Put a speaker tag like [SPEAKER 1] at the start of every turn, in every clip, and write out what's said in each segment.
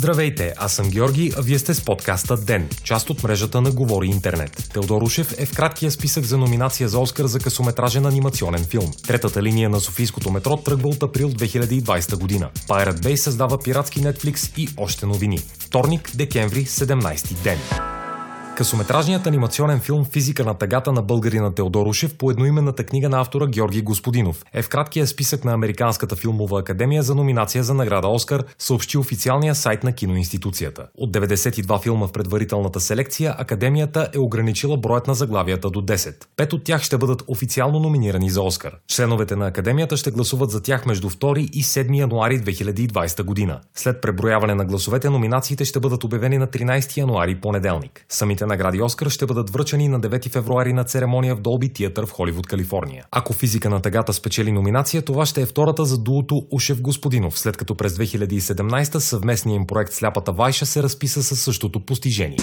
[SPEAKER 1] Здравейте, аз съм Георги, а вие сте с подкаста ДЕН, част от мрежата на Говори Интернет. Теодор Ушев е в краткия списък за номинация за Оскар за късометражен анимационен филм. Третата линия на Софийското метро тръгва от април 2020 година. Pirate Bay създава пиратски Netflix и още новини. Вторник, декември, 17 ден. Късометражният анимационен филм «Физика на тъгата» на българина Теодор Ушев по едноименната книга на автора Георги Господинов е в краткия списък на Американската филмова академия за номинация за награда Оскар, съобщи официалния сайт на киноинституцията. От 92 филма в предварителната селекция, академията е ограничила броят на заглавията до 10. Пет от тях ще бъдат официално номинирани за Оскар. Членовете на академията ще гласуват за тях между 2 и 7 януари 2020 година. След преброяване на гласовете, номинациите ще бъдат обявени на 13 януари понеделник. Самите награди Оскар ще бъдат връчени на 9 февруари на церемония в Долби Театър в Холивуд, Калифорния. Ако физика на тъгата спечели номинация, това ще е втората за дуото Ушев Господинов, след като през 2017 съвместният им проект Сляпата Вайша се разписа със същото постижение.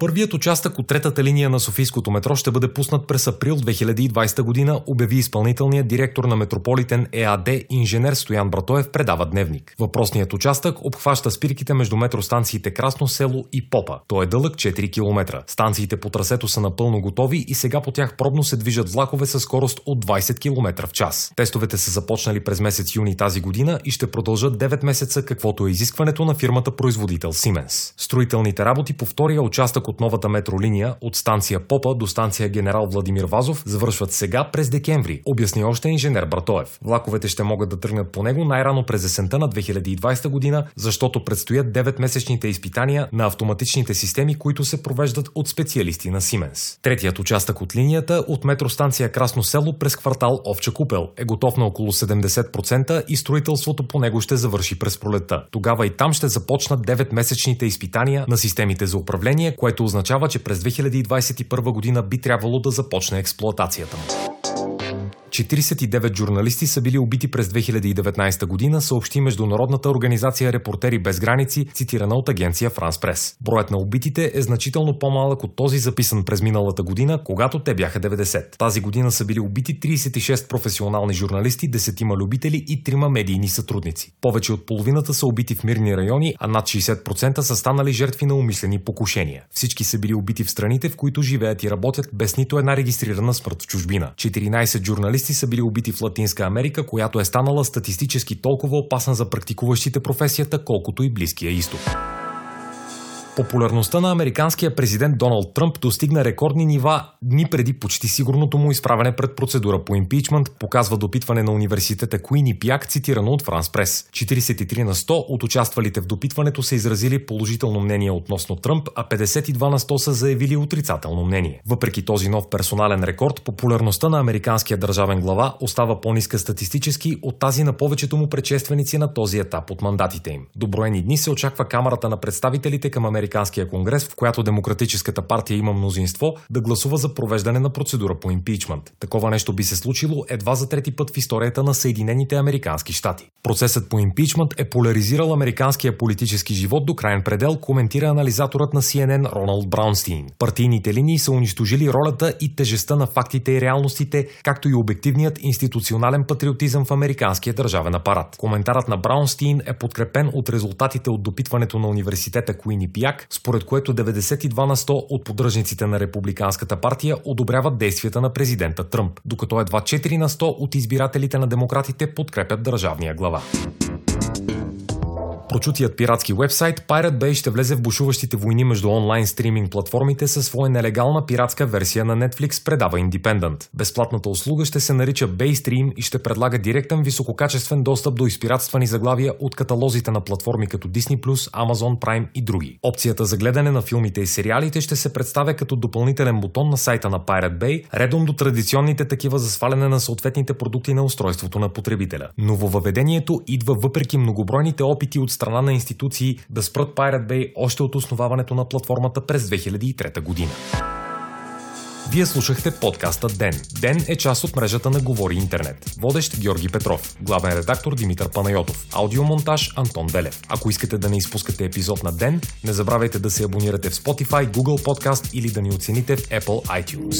[SPEAKER 1] Първият участък от третата линия на Софийското метро ще бъде пуснат през април 2020 година, обяви изпълнителният директор на Метрополитен ЕАД инженер Стоян Братоев предава дневник. Въпросният участък обхваща спирките между метростанциите Красно село и Попа. Той е дълъг 4 км. Станциите по трасето са напълно готови и сега по тях пробно се движат влакове със скорост от 20 км в час. Тестовете са започнали през месец юни тази година и ще продължат 9 месеца, каквото е изискването на фирмата производител Siemens. Строителните работи по втория участък от новата метролиния от станция Попа до станция Генерал Владимир Вазов завършват сега през декември, обясни още инженер Братоев. Влаковете ще могат да тръгнат по него най-рано през есента на 2020 година, защото предстоят 9-месечните изпитания на автоматичните системи, които се провеждат от специалисти на Siemens. Третият участък от линията от метростанция Красно село през квартал Овча купел е готов на около 70% и строителството по него ще завърши през пролетта. Тогава и там ще започнат 9-месечните изпитания на системите за управление, което което означава, че през 2021 година би трябвало да започне експлоатацията му. 49 журналисти са били убити през 2019 година, съобщи Международната организация Репортери без граници, цитирана от агенция Франс Прес. Броят на убитите е значително по-малък от този записан през миналата година, когато те бяха 90. Тази година са били убити 36 професионални журналисти, 10 любители и 3 медийни сътрудници. Повече от половината са убити в мирни райони, а над 60% са станали жертви на умислени покушения. Всички са били убити в страните, в които живеят и работят без нито една регистрирана смърт в чужбина. 14 журналисти журналисти са били убити в Латинска Америка, която е станала статистически толкова опасна за практикуващите професията, колкото и Близкия изток. Популярността на американския президент Доналд Тръмп достигна рекордни нива дни преди почти сигурното му изправене пред процедура по импичмент, показва допитване на университета Куин и Пяк, цитирано от Франс Прес. 43 на 100 от участвалите в допитването са изразили положително мнение относно Тръмп, а 52 на 100 са заявили отрицателно мнение. Въпреки този нов персонален рекорд, популярността на американския държавен глава остава по-ниска статистически от тази на повечето му предшественици на този етап от мандатите им. Доброени дни се очаква Камерата на представителите към Америка Американския конгрес, в която Демократическата партия има мнозинство, да гласува за провеждане на процедура по импичмент. Такова нещо би се случило едва за трети път в историята на Съединените Американски щати. Процесът по импичмент е поляризирал американския политически живот до крайен предел, коментира анализаторът на CNN Роналд Браунстин. Партийните линии са унищожили ролята и тежестта на фактите и реалностите, както и обективният институционален патриотизъм в американския държавен апарат. Коментарът на Браунстин е подкрепен от резултатите от допитването на университета Куини Според което 92 на 100 от поддръжниците на Републиканската партия одобряват действията на президента Тръмп, докато едва 4 на 100 от избирателите на демократите подкрепят държавния глава. Прочутият пиратски вебсайт Pirate Bay ще влезе в бушуващите войни между онлайн стриминг платформите със своя нелегална пиратска версия на Netflix, предава Independent. Безплатната услуга ще се нарича Baystream и ще предлага директен висококачествен достъп до изпиратствани заглавия от каталозите на платформи като Disney+, Amazon Prime и други. Опцията за гледане на филмите и сериалите ще се представя като допълнителен бутон на сайта на Pirate Bay, редом до традиционните такива за сваляне на съответните продукти на устройството на потребителя. Нововъведението идва въпреки многобройните опити от страна на институции да спрат Pirate Bay още от основаването на платформата през 2003 година. Вие слушахте подкаста ДЕН. ДЕН е част от мрежата на Говори Интернет. Водещ Георги Петров. Главен редактор Димитър Панайотов. Аудиомонтаж Антон Белев. Ако искате да не изпускате епизод на ДЕН, не забравяйте да се абонирате в Spotify, Google Podcast или да ни оцените в Apple iTunes.